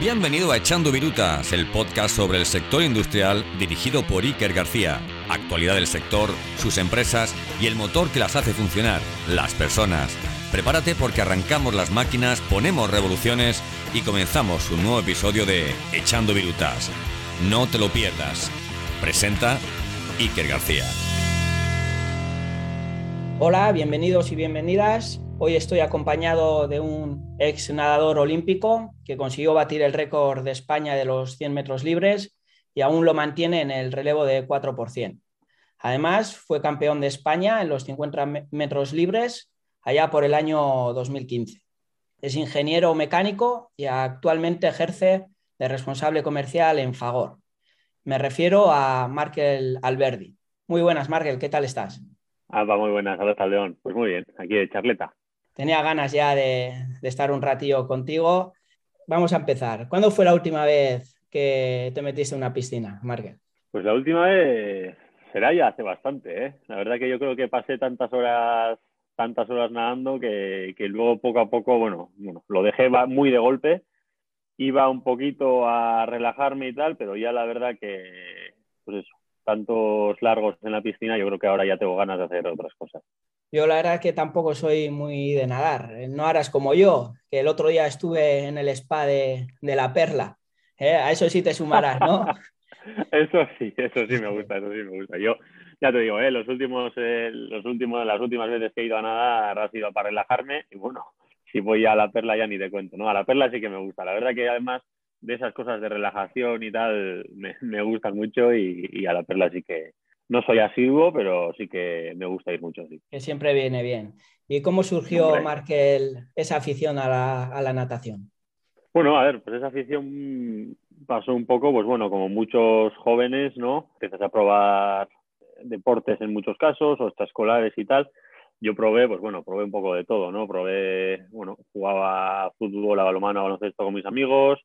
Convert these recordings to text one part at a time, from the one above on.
Bienvenido a Echando Virutas, el podcast sobre el sector industrial dirigido por Iker García. Actualidad del sector, sus empresas y el motor que las hace funcionar, las personas. Prepárate porque arrancamos las máquinas, ponemos revoluciones y comenzamos un nuevo episodio de Echando Virutas. No te lo pierdas. Presenta Iker García. Hola, bienvenidos y bienvenidas. Hoy estoy acompañado de un ex nadador olímpico que consiguió batir el récord de España de los 100 metros libres y aún lo mantiene en el relevo de 4 Además, fue campeón de España en los 50 metros libres allá por el año 2015. Es ingeniero mecánico y actualmente ejerce de responsable comercial en Fagor. Me refiero a Markel Alberdi. Muy buenas, Markel, ¿qué tal estás? Va muy buenas, Alberto León. Pues muy bien, aquí de charleta tenía ganas ya de, estar un ratillo contigo. Vamos a empezar. ¿Cuándo fue la última vez que te metiste en una piscina, Margaret? Pues la última vez será ya hace bastante, ¿eh? La verdad que yo creo que pasé tantas horas tantas horas nadando que, luego poco a poco, bueno, bueno, lo dejé muy de golpe, iba un poquito a relajarme y tal, pero ya la verdad que, pues eso, tantos largos en la piscina, yo creo que ahora ya tengo ganas de hacer otras cosas. Yo la verdad es que tampoco soy muy de nadar. No harás como yo, que el otro día estuve en el spa de, La Perla. ¿eh? A eso sí te sumarás, ¿no? eso sí, eso sí me gusta, eso sí me gusta. Yo ya te digo, ¿eh? los últimos, eh, los últimos, las últimas veces que he ido a nadar ha sido para relajarme y bueno, si voy a La Perla ya ni te cuento, ¿no? A La Perla sí que me gusta. La verdad que además de esas cosas de relajación y tal me, gustan mucho y a La Perla sí que, no soy asiduo, pero sí que me gusta ir mucho. Sí. Que siempre viene bien. ¿Y cómo surgió, Markel, esa afición a la, natación? Bueno, a ver, pues esa afición pasó un poco, pues bueno, como muchos jóvenes, ¿no? Empiezas a probar deportes en muchos casos, o extraescolares y tal. Yo probé, pues bueno, probé un poco de todo, ¿no? Probé, bueno, jugaba fútbol, a balonmano, a baloncesto con mis amigos,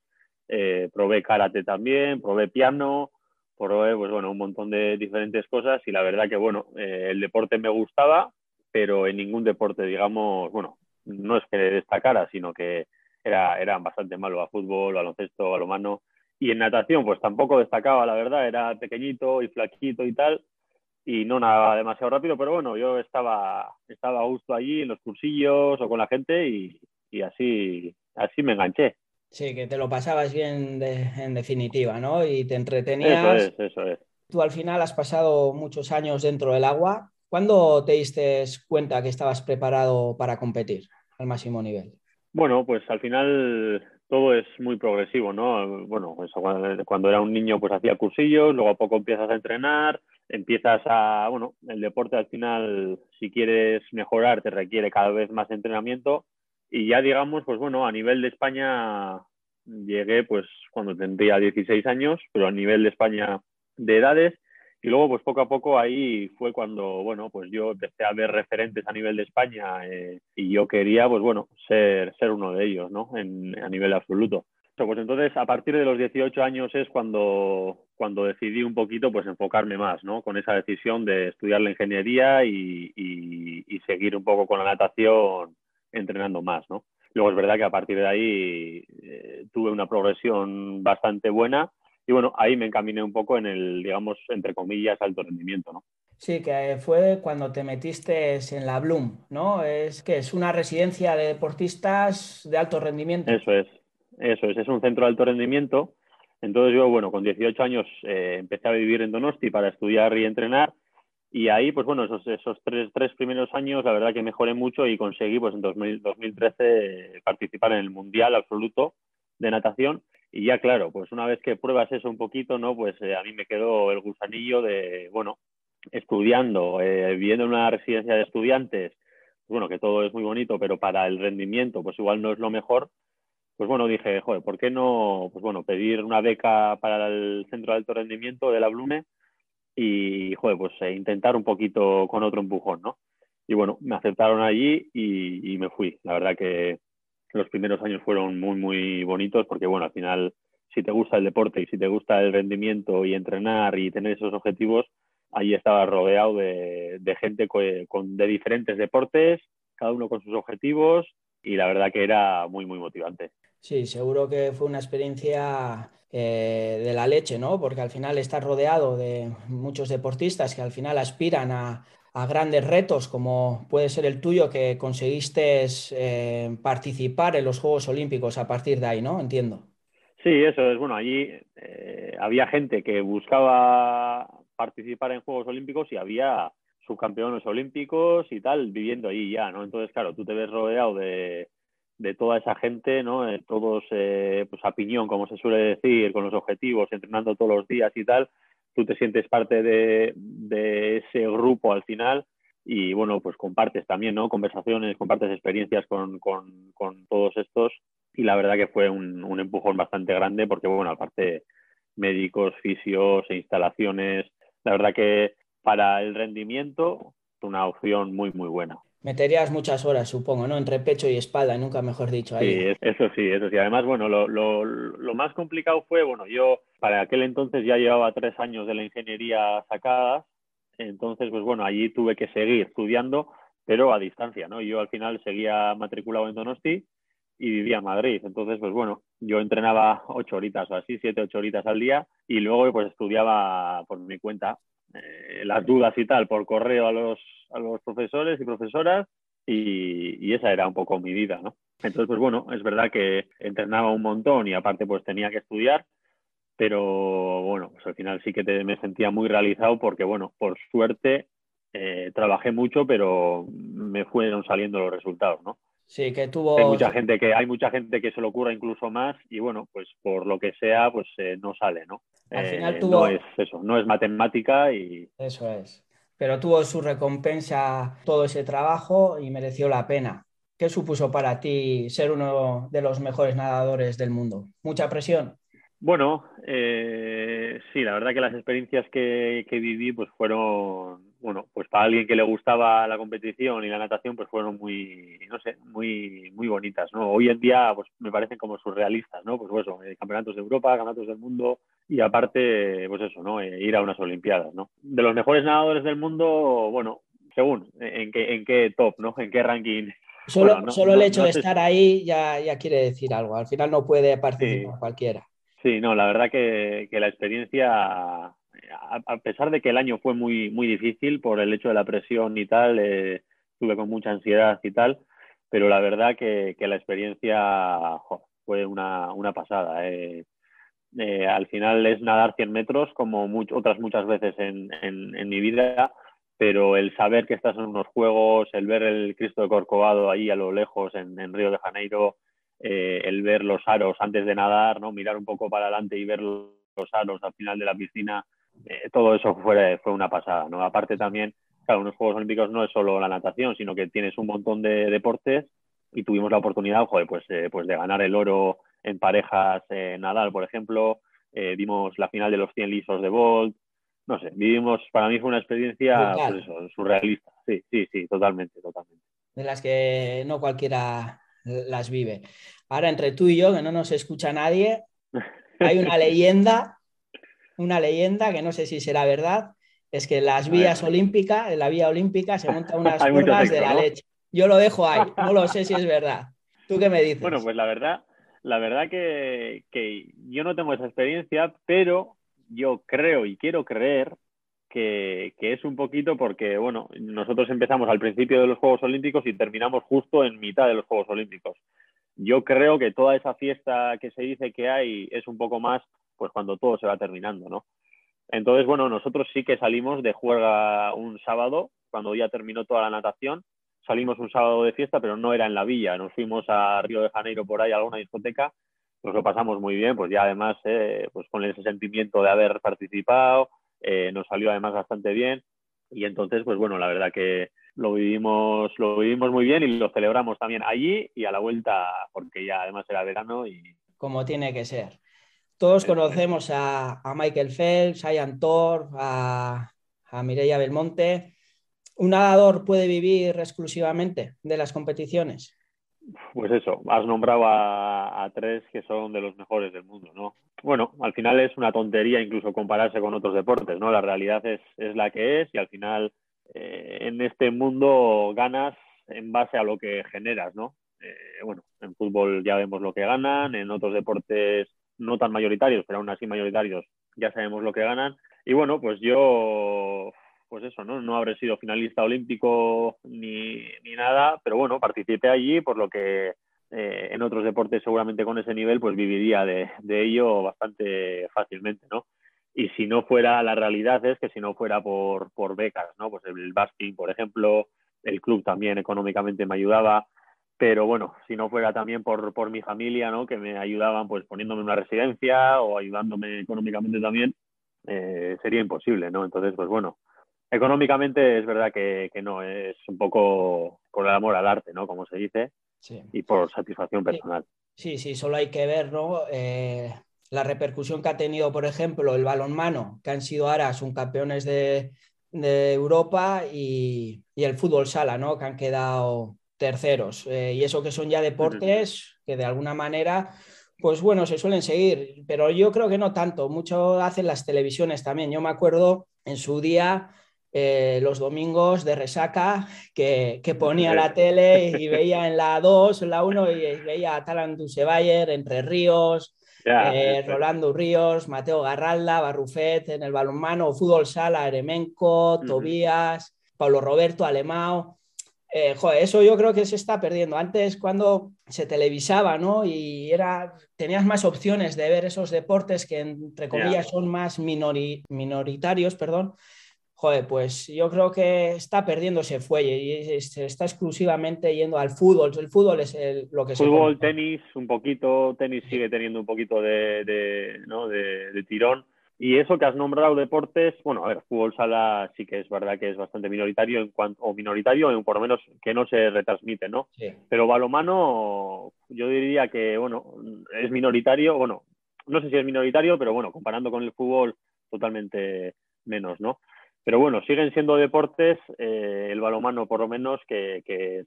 eh, probé karate también, probé piano, hoy, pues bueno, un montón de diferentes cosas y la verdad que, bueno, eh, el deporte me gustaba, pero en ningún deporte, digamos, bueno, no es que destacara, sino que era, era bastante malo a fútbol, baloncesto, balonmano. Y en natación, pues tampoco destacaba, la verdad, era pequeñito y flaquito y tal, y no nadaba demasiado rápido, pero bueno, yo estaba, estaba a gusto allí en los cursillos o con la gente y, y así, así me enganché. Sí, que te lo pasabas bien en definitiva, ¿no? Y te entretenías. Eso es, eso es. Tú al final has pasado muchos años dentro del agua. ¿Cuándo te diste cuenta que estabas preparado para competir al máximo nivel? Bueno, pues al final todo es muy progresivo, ¿no? Bueno, cuando, era un niño pues hacía cursillos, luego a poco empiezas a entrenar, empiezas a, bueno, el deporte al final, si quieres mejorar, te requiere cada vez más entrenamiento y ya digamos, pues bueno, a nivel de España llegué pues cuando tendría 16 años, pero a nivel de España de edades. Y luego, pues poco a poco ahí fue cuando, bueno, pues yo empecé a ver referentes a nivel de España eh, y yo quería, pues bueno, ser, ser uno de ellos, ¿no? A nivel absoluto. Pues entonces, a partir de los 18 años es cuando, cuando decidí un poquito, pues enfocarme más, ¿no? Con esa decisión de estudiar la ingeniería y, y seguir un poco con la natación entrenando más, ¿no? Luego es verdad que a partir de ahí eh, tuve una progresión bastante buena y bueno, ahí me encaminé un poco en el, digamos, entre comillas, alto rendimiento, ¿no? Sí, que fue cuando te metiste en la Bloom, ¿no? Es que es una residencia de deportistas de alto rendimiento. Eso es, eso es, es un centro de alto rendimiento. Entonces yo, bueno, con 18 años eh, empecé a vivir en Donosti para estudiar y entrenar y ahí, pues bueno, esos, esos tres, tres, primeros años, la verdad que mejoré mucho y conseguí, pues en 2013, participar en el Mundial Absoluto de Natación. Y ya, claro, pues una vez que pruebas eso un poquito, ¿no? Pues eh, a mí me quedó el gusanillo de, bueno, estudiando, eh, viviendo en una residencia de estudiantes, pues bueno, que todo es muy bonito, pero para el rendimiento, pues igual no es lo mejor. Pues bueno, dije, joder, ¿por qué no, pues bueno, pedir una beca para el Centro de Alto Rendimiento de la Blume? Y, joder, pues eh, intentar un poquito con otro empujón, ¿no? Y bueno, me aceptaron allí y, me fui. La verdad que los primeros años fueron muy, muy bonitos porque, bueno, al final, si te gusta el deporte y si te gusta el rendimiento y entrenar y tener esos objetivos, ahí estaba rodeado de, gente con, de diferentes deportes, cada uno con sus objetivos y la verdad que era muy, muy motivante. Sí, seguro que fue una experiencia eh, de la leche, ¿no? Porque al final estás rodeado de muchos deportistas que al final aspiran a, grandes retos, como puede ser el tuyo, que conseguiste eh, participar en los Juegos Olímpicos a partir de ahí, ¿no? Entiendo. Sí, eso es. Bueno, allí eh, había gente que buscaba participar en Juegos Olímpicos y había subcampeones olímpicos y tal viviendo ahí ya, ¿no? Entonces, claro, tú te ves rodeado de, de toda esa gente, ¿no? Eh, todos eh, pues a piñón, como se suele decir, con los objetivos, entrenando todos los días y tal, tú te sientes parte de, ese grupo al final y bueno, pues compartes también, ¿no? Conversaciones, compartes experiencias con, todos estos y la verdad que fue un, un, empujón bastante grande porque bueno, aparte médicos, fisios e instalaciones, la verdad que para el rendimiento una opción muy, muy buena. Meterías muchas horas, supongo, ¿no? Entre pecho y espalda, nunca mejor dicho. Ahí. Sí, eso sí, eso sí. Además, bueno, lo, lo, lo, más complicado fue, bueno, yo para aquel entonces ya llevaba tres años de la ingeniería sacadas, entonces, pues bueno, allí tuve que seguir estudiando, pero a distancia, ¿no? Yo al final seguía matriculado en Donosti y vivía en Madrid. Entonces, pues bueno, yo entrenaba ocho horitas o así, siete, ocho horitas al día y luego pues estudiaba por mi cuenta eh, las dudas y tal por correo a los, a los profesores y profesoras y, esa era un poco mi vida, ¿no? Entonces, pues bueno, es verdad que entrenaba un montón y aparte pues tenía que estudiar, pero bueno, pues al final sí que me sentía muy realizado porque bueno, por suerte eh, trabajé mucho, pero me fueron saliendo los resultados, ¿no? Sí, que tuvo. Hay mucha gente que, hay mucha gente que se lo ocurra incluso más y bueno, pues por lo que sea, pues eh, no sale, ¿no? Al final eh, tuvo... No es eso, no es matemática y... Eso es. Pero tuvo su recompensa todo ese trabajo y mereció la pena. ¿Qué supuso para ti ser uno de los mejores nadadores del mundo? ¿Mucha presión? Bueno, eh, sí, la verdad que las experiencias que, que, viví pues fueron, bueno, pues para alguien que le gustaba la competición y la natación pues fueron muy, no sé, muy, muy bonitas, ¿no? Hoy en día pues me parecen como surrealistas, ¿no? Pues eso, eh, campeonatos de Europa, campeonatos del mundo y aparte, pues eso, ¿no? Eh, ir a unas Olimpiadas, ¿no? De los mejores nadadores del mundo, bueno, según en qué, en qué top, ¿no? En qué ranking Solo, solo el hecho de estar ahí ya, ya, quiere decir algo. Al final no puede participar cualquiera. Sí, no, la verdad que, la experiencia, a, pesar de que el año fue muy, muy difícil por el hecho de la presión y tal, eh, tuve con mucha ansiedad y tal, pero la verdad que, la experiencia fue una, pasada. Eh. Eh, al final es nadar 100 metros como otras muchas veces en, mi vida, pero el saber que estás en unos juegos, el ver el Cristo de Corcovado ahí a lo lejos en, en Río de Janeiro, eh, el ver los aros antes de nadar, ¿no? mirar un poco para adelante y ver los aros al final de la piscina, eh, todo eso fue, fue una pasada. ¿no? Aparte también, claro, unos Juegos Olímpicos no es solo la natación, sino que tienes un montón de deportes y tuvimos la oportunidad, joder, pues, eh, pues de ganar el oro en parejas Nadal, por ejemplo, vimos la final de los 100 lisos de Bolt, no sé, vivimos, para mí fue una experiencia pues surrealista, sí, sí, sí, totalmente, totalmente. De las que no cualquiera las vive. Ahora, entre tú y yo, que no nos escucha nadie, hay una leyenda, una leyenda que no sé si será verdad, es que las vías olímpicas, en la vía olímpica se montan unas curvas de la leche. Yo lo dejo ahí, no lo sé si es verdad. ¿Tú qué me dices? Bueno, pues la verdad, la verdad que, que yo no tengo esa experiencia, pero yo creo y quiero creer que, que, es un poquito porque, bueno, nosotros empezamos al principio de los Juegos Olímpicos y terminamos justo en mitad de los Juegos Olímpicos yo creo que toda esa fiesta que se dice que hay es un poco más pues cuando todo se va terminando, ¿no? Entonces, bueno, nosotros sí que salimos de juega un sábado, cuando ya terminó toda la natación, salimos un sábado de fiesta, pero no era en la villa, nos fuimos a Río de Janeiro por ahí a alguna discoteca, nos lo pasamos muy bien, pues ya además, eh, pues con ese sentimiento de haber participado, eh, nos salió además bastante bien, y entonces, pues bueno, la verdad que, lo vivimos, lo vivimos muy bien y lo celebramos también allí y a la vuelta, porque ya además era verano y... Como tiene que ser. Todos conocemos a, Michael Phelps, a Ian Thor, a, a Mireia Belmonte. ¿Un nadador puede vivir exclusivamente de las competiciones? Pues eso, has nombrado a, a, tres que son de los mejores del mundo, ¿no? Bueno, al final es una tontería incluso compararse con otros deportes, ¿no? La realidad es, es la que es y al final eh, en este mundo ganas en base a lo que generas, ¿no? Eh, bueno, en fútbol ya vemos lo que ganan, en otros deportes no tan mayoritarios, pero aún así mayoritarios, ya sabemos lo que ganan. Y bueno, pues yo, pues eso, ¿no? No habré sido finalista olímpico ni, ni nada, pero bueno, participé allí, por lo que eh, en otros deportes seguramente con ese nivel, pues viviría de, ello bastante fácilmente, ¿no? Y si no fuera, la realidad es que si no fuera por, por becas, ¿no? Pues el basking, por ejemplo, el club también económicamente me ayudaba, pero bueno, si no fuera también por, por mi familia, ¿no? Que me ayudaban pues poniéndome en una residencia o ayudándome económicamente también, eh, sería imposible, ¿no? Entonces, pues bueno, económicamente es verdad que, que, no, es un poco por el amor al arte, ¿no? Como se dice, y por satisfacción personal. Sí, sí, solo hay que ver, ¿no? Eh, la repercusión que ha tenido, por ejemplo, el balonmano, que han sido ahora subcampeones de, de Europa y, y, el fútbol sala, ¿no? Que han quedado terceros. Eh, y eso que son ya deportes que de alguna manera, pues bueno, se suelen seguir, pero yo creo que no tanto. Mucho hacen las televisiones también. Yo me acuerdo en su día eh, los domingos de resaca que, ponía la tele y veía en la 2, en la 1 y veía a Talan Bayer, Entre Ríos, eh, Rolando Ríos, Mateo Garralda, Barrufet en el balonmano, Fútbol Sala, Eremenco, Tobías, Pablo Roberto, Alemao. Eh, joder, eso yo creo que se está perdiendo. Antes cuando se televisaba, ¿no? Y era, tenías más opciones de ver esos deportes que entre comillas son más minoritarios, perdón, joder, pues yo creo que está perdiendo ese fuelle y se está exclusivamente yendo al fútbol. El fútbol es lo que fútbol, tenis, un poquito, tenis sigue teniendo un poquito de, ¿no? de, tirón. Y eso que has nombrado deportes, bueno, a ver, fútbol sala sí que es verdad que es bastante minoritario en cuanto, o minoritario, por lo menos que no se retransmite, ¿no? Pero balomano, yo diría que, bueno, es minoritario, bueno, no sé si es minoritario, pero bueno, comparando con el fútbol, totalmente menos, ¿no? Pero bueno, siguen siendo deportes, eh, el balonmano por lo menos, que,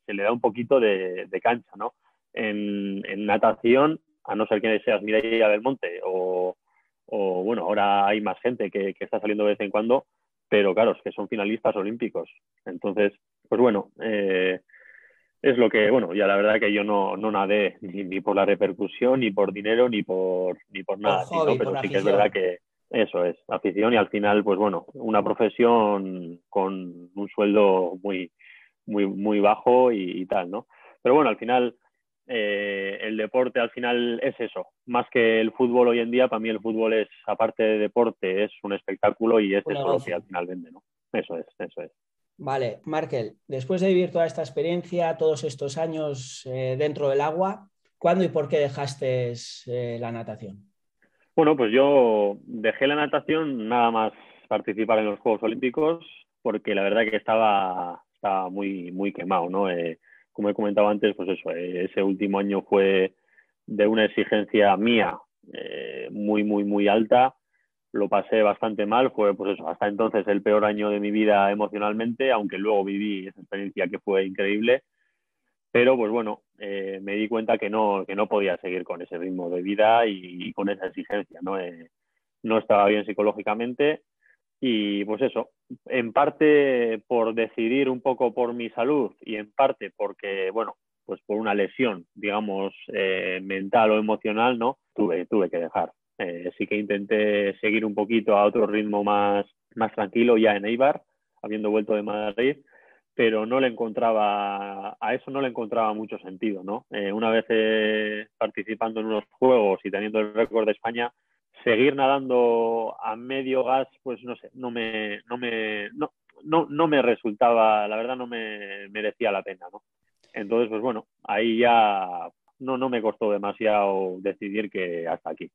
se le da un poquito de, cancha, ¿no? En, natación, a no ser que seas Mireia del Monte o, o, bueno, ahora hay más gente que, está saliendo de vez en cuando, pero claro, es que son finalistas olímpicos. Entonces, pues bueno, eh, es lo que, bueno, ya la verdad que yo no, no nadé ni, por la repercusión, ni por dinero, ni por, ni por nada, pero sí que es verdad que, eso es, afición y al final, pues bueno, una profesión con un sueldo muy, muy, muy bajo y, tal, ¿no? Pero bueno, al final, eh, el deporte al final es eso. Más que el fútbol hoy en día, para mí el fútbol es, aparte de deporte, es un espectáculo y es eso lo que al final vende, ¿no? Eso es, eso es. Vale, Markel, después de vivir toda esta experiencia, todos estos años eh, dentro del agua, ¿cuándo y por qué dejaste eh, la natación? Bueno, pues yo dejé la natación nada más participar en los Juegos Olímpicos porque la verdad que estaba, estaba muy, muy quemado, ¿no? Como he comentado antes, pues eso, eh, ese último año fue de una exigencia mía eh, muy, muy, muy alta. Lo pasé bastante mal, fue pues eso, hasta entonces el peor año de mi vida emocionalmente, aunque luego viví esa experiencia que fue increíble pero pues bueno, eh, me di cuenta que no, que no podía seguir con ese ritmo de vida y, con esa exigencia, ¿no? No estaba bien psicológicamente y pues eso, en parte por decidir un poco por mi salud y en parte porque, bueno, pues por una lesión, digamos, eh, mental o emocional, ¿no? Tuve, tuve que dejar. sí que intenté seguir un poquito a otro ritmo más, más tranquilo ya en Eibar, habiendo vuelto de Madrid, pero no le encontraba, a eso no le encontraba mucho sentido, ¿no? Eh, una vez eh, participando en unos juegos y teniendo el récord de España, seguir nadando a medio gas, pues no sé, no me, no me, no, no, me resultaba, la verdad no me merecía la pena, ¿no? Entonces, pues bueno, ahí ya no, no me costó demasiado decidir que hasta aquí.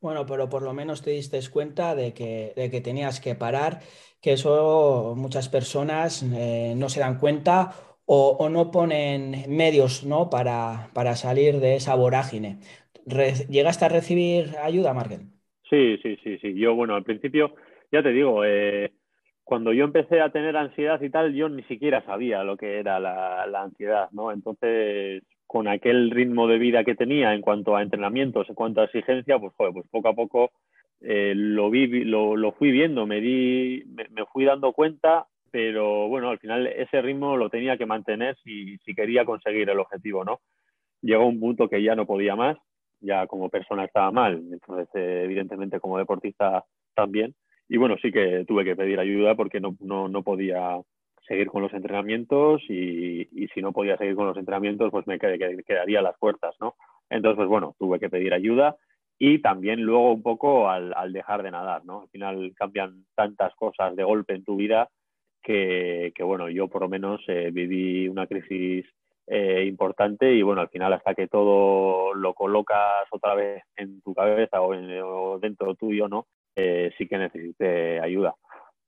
Bueno, pero por lo menos te diste cuenta de que, de que tenías que parar, que eso muchas personas eh, no se dan cuenta o, no ponen medios ¿no? Para, para, salir de esa vorágine. ¿Llegaste a recibir ayuda, Margen? Sí, sí, sí, sí. Yo, bueno, al principio, ya te digo, eh, cuando yo empecé a tener ansiedad y tal, yo ni siquiera sabía lo que era la, ansiedad, ¿no? Entonces, con aquel ritmo de vida que tenía en cuanto a entrenamientos, en cuanto a exigencia, pues, joder, pues poco a poco eh, lo, vi, lo, lo, fui viendo, me, di, me, fui dando cuenta, pero bueno, al final ese ritmo lo tenía que mantener si, si quería conseguir el objetivo, ¿no? llegó un punto que ya no podía más, ya como persona estaba mal, entonces eh, evidentemente como deportista también. Y bueno, sí que tuve que pedir ayuda porque no, no, no podía seguir con los entrenamientos y, y, si no podía seguir con los entrenamientos, pues me quedaría a las puertas, ¿no? Entonces, pues bueno, tuve que pedir ayuda y también luego un poco al, al, dejar de nadar, ¿no? Al final cambian tantas cosas de golpe en tu vida que, que bueno, yo por lo menos eh, viví una crisis eh, importante y bueno, al final hasta que todo lo colocas otra vez en tu cabeza o, en, o dentro tuyo, ¿no? Eh, sí que necesite ayuda.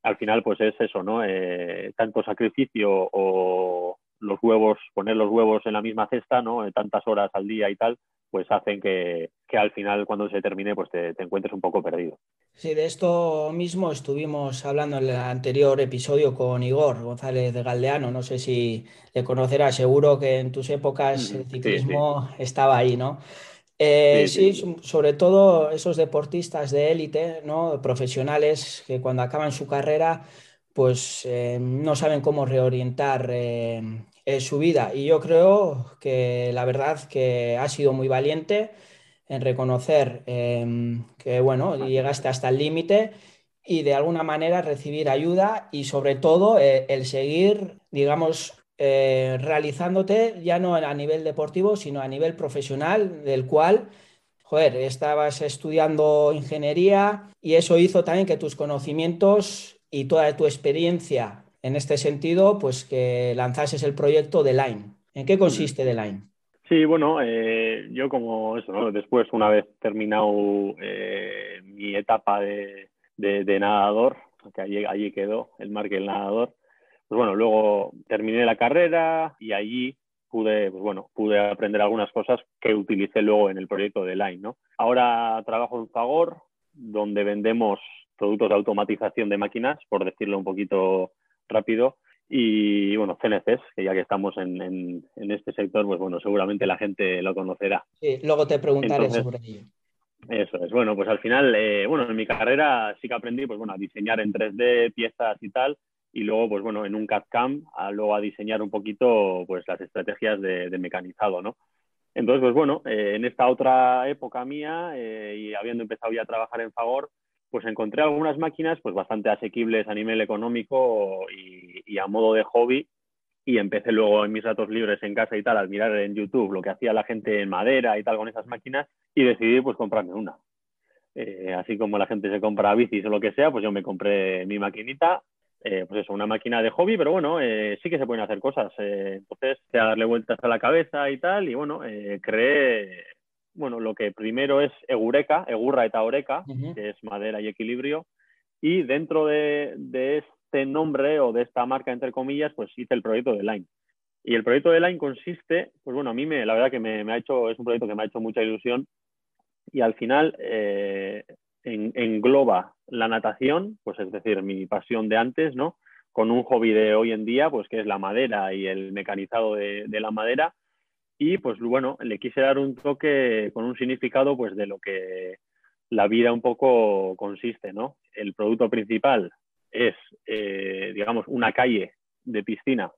Al final pues es eso, ¿no? Eh, tanto sacrificio o los huevos, poner los huevos en la misma cesta, ¿no? Tantas horas al día y tal, pues hacen que, que al final cuando se termine pues te, te, encuentres un poco perdido. Sí, de esto mismo estuvimos hablando en el anterior episodio con Igor González de Galdeano, no sé si le conocerás, seguro que en tus épocas el ciclismo sí, sí. estaba ahí, ¿no? Eh, sí, sí, sobre todo esos deportistas de élite, ¿no? profesionales que cuando acaban su carrera pues eh, no saben cómo reorientar eh, su vida. Y yo creo que la verdad que ha sido muy valiente en reconocer eh, que, bueno, llegaste hasta el límite y de alguna manera recibir ayuda y sobre todo eh, el seguir, digamos, eh, realizándote ya no a nivel deportivo, sino a nivel profesional, del cual, joder, estabas estudiando ingeniería y eso hizo también que tus conocimientos y toda tu experiencia en este sentido, pues que lanzases el proyecto de Line. ¿En qué consiste de Line? Sí, bueno, eh, yo como eso, ¿no? después, una vez terminado eh, mi etapa de, de, nadador, que allí, quedó el marque nadador, pues bueno, luego terminé la carrera y allí pude, pues bueno, pude aprender algunas cosas que utilicé luego en el proyecto de Line, ¿no? Ahora trabajo en Fagor, donde vendemos productos de automatización de máquinas, por decirlo un poquito rápido, y bueno, CNCs, que ya que estamos en, en, en, este sector, pues bueno, seguramente la gente lo conocerá. Sí, luego te preguntaré Entonces, sobre ello. Eso es, bueno, pues al final, eh, bueno, en mi carrera sí que aprendí, pues bueno, a diseñar en 3D piezas y tal, y luego, pues bueno, en un CAD-CAM, a luego a diseñar un poquito, pues las estrategias de, de mecanizado, ¿no? Entonces, pues bueno, eh, en esta otra época mía, eh, y habiendo empezado ya a trabajar en Fagor, pues encontré algunas máquinas pues bastante asequibles a nivel económico y, a modo de hobby y empecé luego en mis ratos libres en casa y tal a mirar en YouTube lo que hacía la gente en madera y tal con esas máquinas y decidí pues comprarme una. Eh, así como la gente se compra bicis o lo que sea, pues yo me compré mi maquinita, eh, pues eso, una máquina de hobby, pero bueno, eh, sí que se pueden hacer cosas. entonces, darle vueltas a la cabeza y tal, y bueno, creé bueno, lo que primero es Egureka, Egurra eta Oreca, uh -huh. que es madera y equilibrio, y dentro de, de, este nombre o de esta marca, entre comillas, pues hice el proyecto de Line. Y el proyecto de Line consiste, pues bueno, a mí me, la verdad que me, me ha hecho, es un proyecto que me ha hecho mucha ilusión y al final eh, en, engloba la natación, pues es decir, mi pasión de antes, ¿no? Con un hobby de hoy en día, pues que es la madera y el mecanizado de, de la madera, y pues bueno, le quise dar un toque con un significado pues de lo que la vida un poco consiste, ¿no? El producto principal es, eh, digamos, una calle de piscina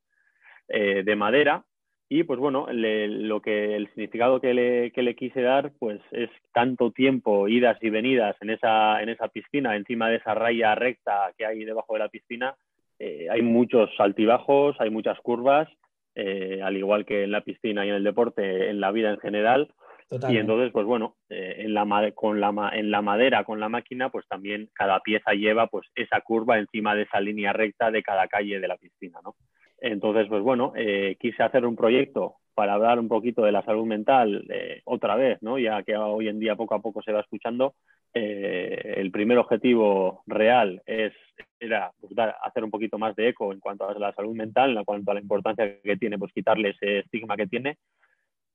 eh, de madera y pues bueno, le, lo que el significado que le, que le, quise dar pues es tanto tiempo, idas y venidas en esa, en esa piscina, encima de esa raya recta que hay debajo de la piscina, eh, hay muchos altibajos, hay muchas curvas eh, al igual que en la piscina y en el deporte, en la vida en general. Totalmente. Y entonces, pues bueno, eh, en, la, con la, en la madera, con la máquina, pues también cada pieza lleva pues esa curva encima de esa línea recta de cada calle de la piscina, ¿no? Entonces, pues bueno, eh, quise hacer un proyecto para hablar un poquito de la salud mental eh, otra vez, ¿no? Ya que hoy en día poco a poco se va escuchando, eh, el primer objetivo real es, era hacer un poquito más de eco en cuanto a la salud mental, en cuanto a la importancia que tiene, pues quitarle ese estigma que tiene.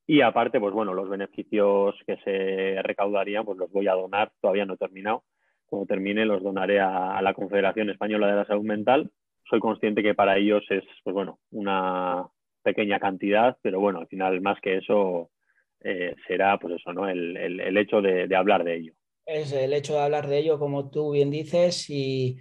Y aparte, pues bueno, los beneficios que se recaudarían, pues los voy a donar, todavía no he terminado. Cuando termine, los donaré a, la Confederación Española de la Salud Mental. Soy consciente que para ellos es, pues bueno, una pequeña cantidad, pero bueno, al final, más que eso, eh, será, pues eso, ¿no? El, el, hecho de hablar de ello es el hecho de hablar de ello, como tú bien dices, y,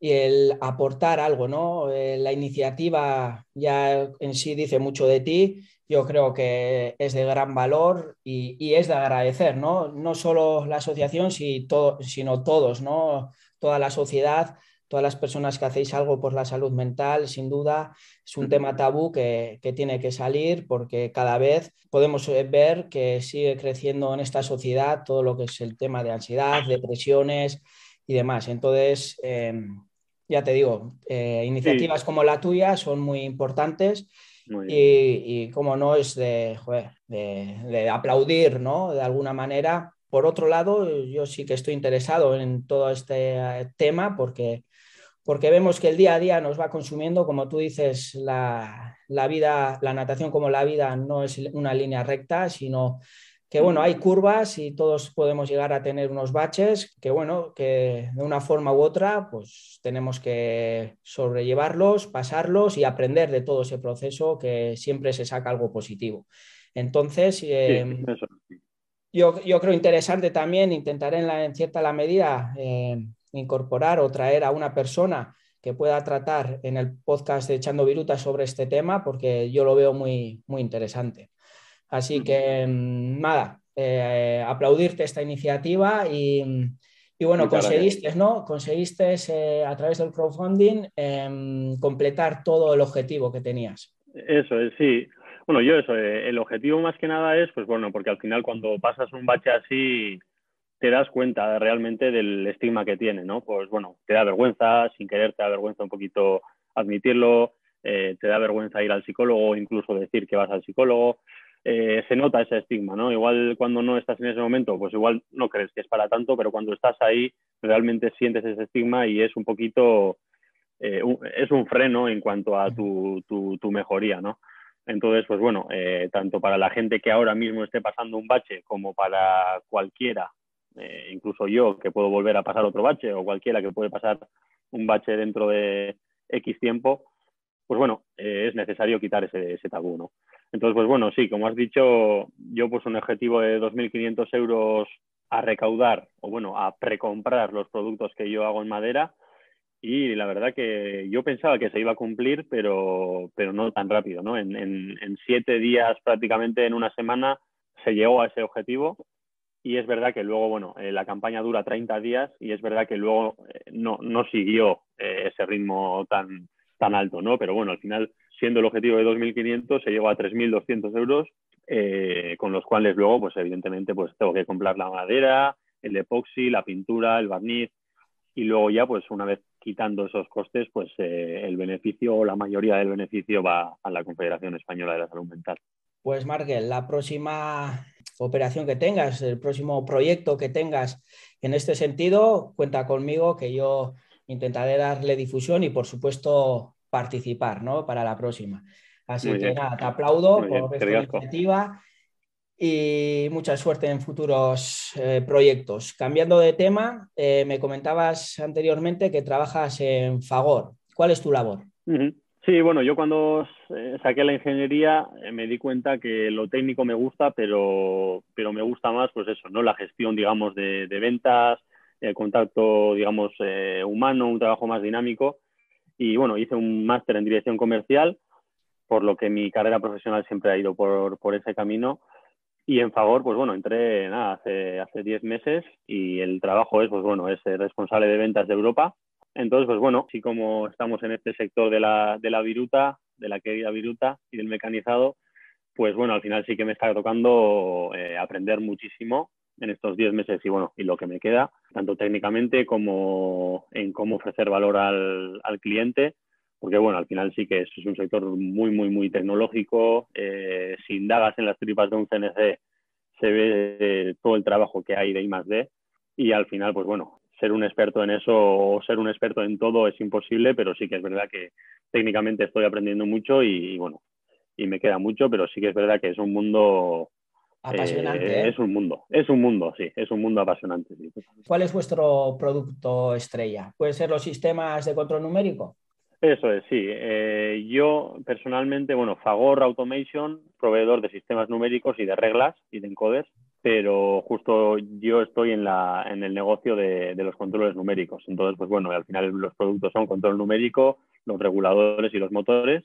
y el aportar algo, ¿no? Eh, la iniciativa ya en sí dice mucho de ti, yo creo que es de gran valor y, es de agradecer, ¿no? No solo la asociación, sino todos, ¿no? Toda la sociedad, todas las personas que hacéis algo por la salud mental, sin duda, es un tema tabú que, tiene que salir porque cada vez podemos ver que sigue creciendo en esta sociedad todo lo que es el tema de ansiedad, depresiones y demás. Entonces, em, ya te digo, eh, iniciativas como la tuya son muy importantes y, como no es de, de, aplaudir, ¿no? De alguna manera. Por otro lado, yo sí que estoy interesado en todo este eh, tema porque, porque vemos que el día a día nos va consumiendo, como tú dices, la, la vida, la natación como la vida no es una línea recta, sino que bueno, hay curvas y todos podemos llegar a tener unos baches que bueno, que de una forma u otra pues tenemos que sobrellevarlos, pasarlos y aprender de todo ese proceso que siempre se saca algo positivo. Entonces, em, yo, yo, creo interesante también, intentaré en, la, en cierta la medida em, incorporar o traer a una persona que pueda tratar en el podcast de Echando Viruta sobre este tema porque yo lo veo muy, muy interesante. Así que mm, nada, eh, aplaudirte esta iniciativa y, bueno, conseguiste, ¿no? Conseguiste eh, a través del crowdfunding em, completar todo el objetivo que tenías. Eso es, sí. Bueno, yo eso, eh, el objetivo más que nada es, pues bueno, porque al final cuando pasas un bache así, te das cuenta realmente del estigma que tiene, ¿no? Pues bueno, te da vergüenza, sin querer te da vergüenza un poquito admitirlo, te da vergüenza ir al psicólogo incluso decir que vas al psicólogo. Eh, se nota ese estigma, ¿no? Igual cuando no estás en ese momento, pues igual no crees que es para tanto, pero cuando estás ahí realmente sientes ese estigma y es un poquito, eh, es un freno en cuanto a tu, tu, mejoría, ¿no? Entonces, pues bueno, eh, tanto para la gente que ahora mismo esté pasando un bache como para cualquiera, incluso yo que puedo volver a pasar otro bache o cualquiera que puede pasar un bache dentro de X tiempo, pues bueno, es necesario quitar ese, ese tabú, ¿no? Entonces, pues bueno, sí, como has dicho, yo pues un objetivo de 2.500 euros a recaudar o bueno, a precomprar los productos que yo hago en madera y la verdad que yo pensaba que se iba a cumplir, pero, pero no tan rápido, ¿no? En, en, siete días, prácticamente en una semana, se llegó a ese objetivo y es verdad que luego, bueno, eh, la campaña dura 30 días y es verdad que luego eh, no, no siguió eh, ese ritmo tan, tan alto, ¿no? Pero bueno, al final siendo el objetivo de 2.500, se llegó a 3.200 euros, con los cuales luego, pues evidentemente, pues tengo que comprar la madera, el epoxi, la pintura, el barniz, y luego ya, pues una vez quitando esos costes, pues el beneficio o la mayoría del beneficio va a la Confederación Española de la Salud Mental. Pues Marguel, la próxima operación que tengas, el próximo proyecto que tengas en este sentido, cuenta conmigo que yo intentaré darle difusión y por supuesto participar ¿no? para la próxima. Así que nada, te aplaudo por esta iniciativa y mucha suerte en futuros eh, proyectos. Cambiando de tema, eh, me comentabas anteriormente que trabajas en Fagor. ¿Cuál es tu labor? Sí, bueno, yo cuando eh, saqué la ingeniería me di cuenta que lo técnico me gusta, pero, pero me gusta más, pues eso, ¿no? La gestión, digamos, de, de ventas, el contacto, digamos, humano, un trabajo más dinámico. Y bueno, hice un máster en dirección comercial, por lo que mi carrera profesional siempre ha ido por, por ese camino. Y en favor, pues bueno, entré nada, hace, hace 10 meses y el trabajo es, pues bueno, es responsable de ventas de Europa. Entonces, pues bueno, así como estamos en este sector de la, de la viruta, de la querida viruta y del mecanizado, pues bueno, al final sí que me está tocando eh, aprender muchísimo en estos 10 meses y bueno, y lo que me queda, tanto técnicamente como en cómo ofrecer valor al, al cliente, porque bueno, al final sí que es, es un sector muy, muy, muy tecnológico, eh, si indagas en las tripas de un CNC se ve todo el trabajo que hay de I y al final, pues bueno, ser un experto en eso o ser un experto en todo es imposible, pero sí que es verdad que técnicamente estoy aprendiendo mucho y, y bueno, y me queda mucho, pero sí que es verdad que es un mundo Apasionante. Eh, ¿eh? Es un mundo, es un mundo, sí, es un mundo apasionante. ¿Cuál es vuestro producto estrella? ¿Puede ser los sistemas de control numérico? Eso es, sí. Eh, yo personalmente, bueno, Fagor Automation, proveedor de sistemas numéricos y de reglas y de encoders, pero justo yo estoy en, la, en el negocio de, de los controles numéricos. Entonces, pues bueno, al final los productos son control numérico, los reguladores y los motores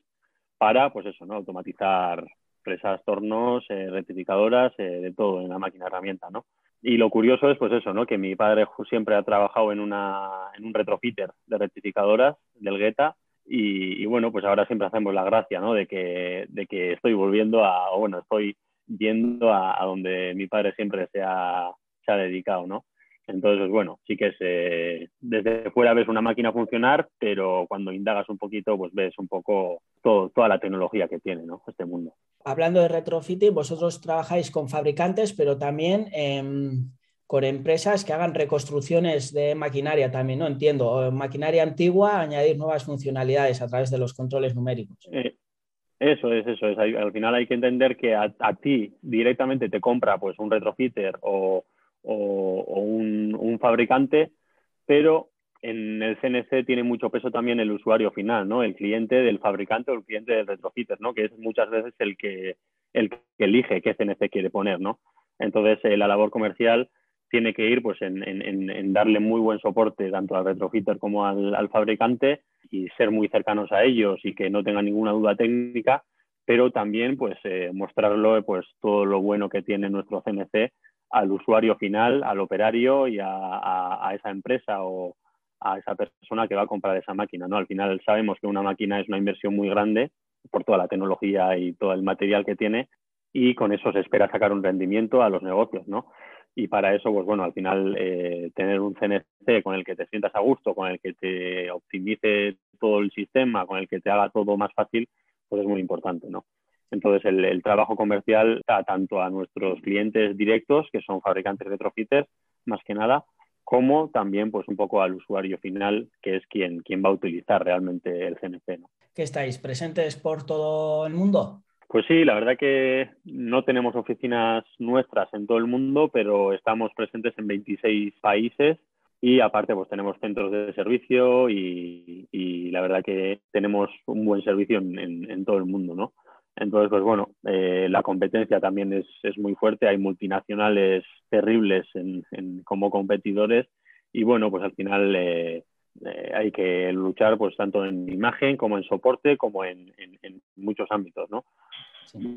para, pues eso, ¿no? Automatizar presas, tornos, rectificadoras, de todo en la máquina herramienta, ¿no? Y lo curioso es, pues eso, ¿no? Que mi padre siempre ha trabajado en, una, en un retrofitter de rectificadoras del Guetta y, bueno, pues ahora siempre hacemos la gracia, ¿no? De que, de que estoy volviendo a, o bueno, estoy yendo a, donde mi padre siempre se ha, se ha dedicado, ¿no? Entonces, bueno, sí que es, desde fuera ves una máquina funcionar, pero cuando indagas un poquito, pues ves un poco todo, toda la tecnología que tiene ¿no? este mundo. Hablando de retrofitting, vosotros trabajáis con fabricantes, pero también em, con empresas que hagan reconstrucciones de maquinaria también, ¿no? Entiendo, maquinaria antigua, añadir nuevas funcionalidades a través de los controles numéricos. Eh, eso es, eso es. Al final hay que entender que a, a ti directamente te compra pues un retrofitter o o, un, fabricante, pero en el CNC tiene mucho peso también el usuario final, ¿no? El cliente del fabricante o el cliente del retrofitter, ¿no? Que es muchas veces el que, el que elige qué CNC quiere poner, ¿no? Entonces, eh, la labor comercial tiene que ir pues, en, darle muy buen soporte tanto al retrofitter como al, fabricante y ser muy cercanos a ellos y que no tengan ninguna duda técnica, pero también pues, eh, mostrarlo pues, todo lo bueno que tiene nuestro CNC al usuario final, al operario y a, esa empresa o a esa persona que va a comprar esa máquina. ¿no? Al final sabemos que una máquina es una inversión muy grande por toda la tecnología y todo el material que tiene y con eso se espera sacar un rendimiento a los negocios. ¿no? Y para eso, pues bueno, al final eh, tener un CNC con el que te sientas a gusto, con el que te optimice todo el sistema, con el que te haga todo más fácil, pues es muy importante, ¿no? Entonces, el, trabajo comercial da tanto a nuestros clientes directos, que son fabricantes de retrofitters, más que nada, como también pues un poco al usuario final, que es quien, quien va a utilizar realmente el CNC. ¿no? ¿Que estáis presentes por todo el mundo? Pues sí, la verdad que no tenemos oficinas nuestras en todo el mundo, pero estamos presentes en 26 países y aparte pues tenemos centros de servicio y, la verdad que tenemos un buen servicio en, todo el mundo, ¿no? Entonces, pues bueno, eh, la competencia también es, es, muy fuerte, hay multinacionales terribles en, como competidores y bueno, pues al final eh, eh, hay que luchar pues tanto en imagen como en soporte como en, en, muchos ámbitos, ¿no?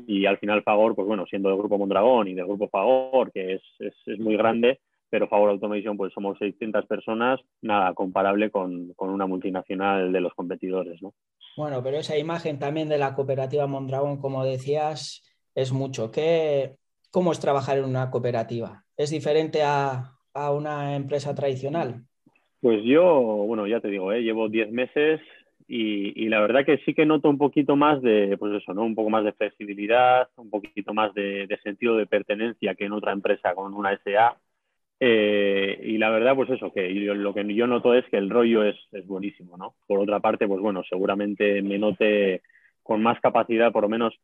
Y al final Fagor, pues bueno, siendo del grupo Mondragón y del grupo Fagor, que es, es, es muy grande, pero Favor Automation pues somos 600 personas, nada comparable con, con, una multinacional de los competidores, ¿no? Bueno, pero esa imagen también de la cooperativa Mondragón, como decías, es mucho. ¿Qué, ¿Cómo es trabajar en una cooperativa? ¿Es diferente a, a una empresa tradicional? Pues yo, bueno, ya te digo, ¿eh? llevo 10 meses y, la verdad que sí que noto un poquito más de, pues eso, ¿no? Un poco más de flexibilidad, un poquito más de, sentido de pertenencia que en otra empresa con una SA eh, y la verdad, pues eso, que lo que yo noto es que el rollo es, es, buenísimo, ¿no? Por otra parte, pues bueno, seguramente me note con más capacidad, por lo menos,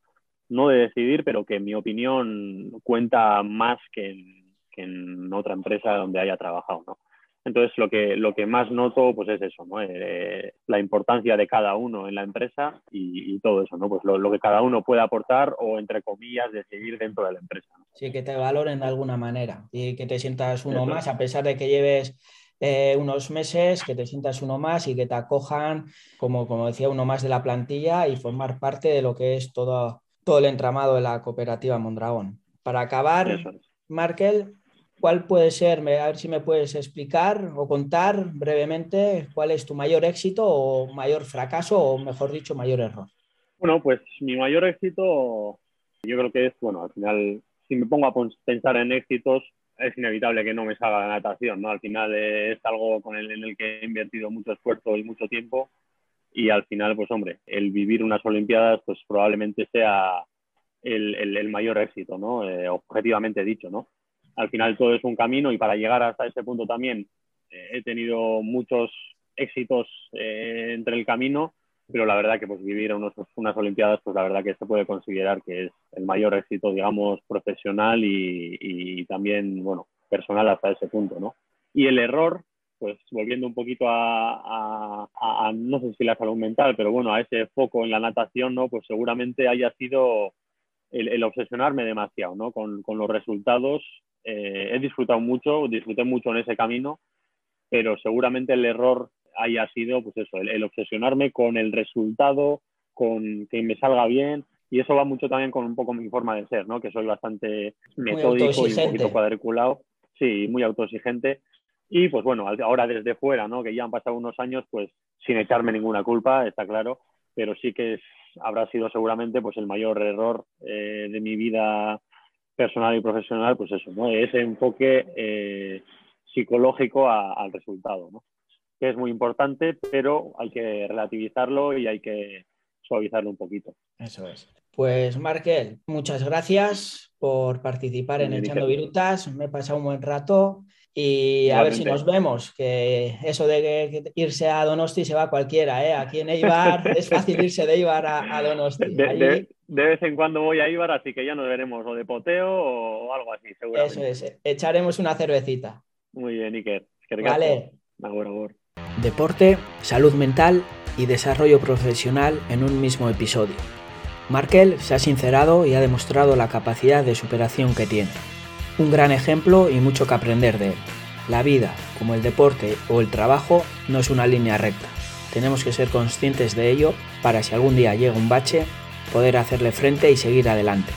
no de decidir, pero que mi opinión cuenta más que en, que en otra empresa donde haya trabajado, ¿no? Entonces, lo que, lo que más noto pues es eso, ¿no? Eh, la importancia de cada uno en la empresa y, todo eso, ¿no? Pues lo, que cada uno puede aportar o, entre comillas, decidir dentro de la empresa. Sí, que te valoren de alguna manera y que te sientas uno más, a pesar de que lleves eh, unos meses, que te sientas uno más y que te acojan, como, como decía, uno más de la plantilla y formar parte de lo que es todo, todo el entramado de la cooperativa Mondragón. Para acabar, Markel, ¿Cuál puede ser, a ver si me puedes explicar o contar brevemente cuál es tu mayor éxito o mayor fracaso o, mejor dicho, mayor error? Bueno, pues mi mayor éxito yo creo que es, bueno, al final, si me pongo a pensar en éxitos, es inevitable que no me salga la natación, ¿no? Al final es algo con el, en el que he invertido mucho esfuerzo y mucho tiempo y al final, pues hombre, el vivir unas Olimpiadas, pues probablemente sea el, el, mayor éxito, ¿no? Eh, objetivamente dicho, ¿no? Al final todo es un camino y para llegar hasta ese punto también eh, he tenido muchos éxitos eh, entre el camino, pero la verdad que pues vivir unos, unas Olimpiadas, pues la verdad que se puede considerar que es el mayor éxito, digamos, profesional y, también, bueno, personal hasta ese punto, ¿no? Y el error, pues volviendo un poquito a, no sé si la salud mental, pero bueno, a ese foco en la natación, ¿no? Pues seguramente haya sido el, obsesionarme demasiado, ¿no? Con, con los resultados eh, he disfrutado mucho, disfruté mucho en ese camino, pero seguramente el error haya sido, pues eso, el, obsesionarme con el resultado, con que me salga bien y eso va mucho también con un poco mi forma de ser, ¿no? Que soy bastante metódico y un poquito cuadriculado, sí, muy autoexigente. Y pues bueno, ahora desde fuera, ¿no? Que ya han pasado unos años, pues sin echarme ninguna culpa, está claro, pero sí que habrá sido seguramente pues el mayor error eh, de mi vida personal y profesional, pues eso, ¿no? Ese enfoque eh, psicológico al resultado, ¿no? Que es muy importante, pero hay que relativizarlo y hay que suavizarlo un poquito. Eso es. Pues Markel, muchas gracias por participar en Echando Virutas. Me he pasado un buen rato y a ver si nos vemos. Que eso de irse a Donosti se va cualquiera. ¿eh? Aquí en Eibar es fácil irse de Eibar a, Donosti. De, vez en cuando voy a Eibar, así que ya nos veremos o de poteo o algo así, seguramente. Eso es, echaremos una cervecita. Muy bien, Iker. Vale. Deporte, salud mental y desarrollo profesional en un mismo episodio. Markel se ha sincerado y ha demostrado la capacidad de superación que tiene. Un gran ejemplo y mucho que aprender de él. La vida, como el deporte o el trabajo, no es una línea recta. Tenemos que ser conscientes de ello para si algún día llega un bache, poder hacerle frente y seguir adelante.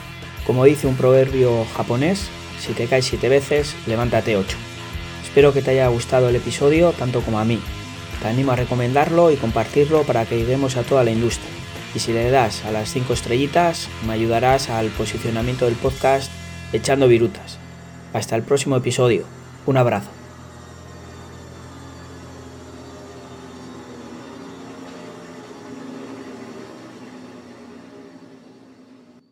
Como dice un proverbio japonés, si te caes siete veces, levántate ocho. Espero que te haya gustado el episodio tanto como a mí. Te animo a recomendarlo y compartirlo para que lleguemos a toda la industria. Y si le das a las 5 estrellitas, me ayudarás al posicionamiento del podcast echando virutas. Hasta el próximo episodio. Un abrazo.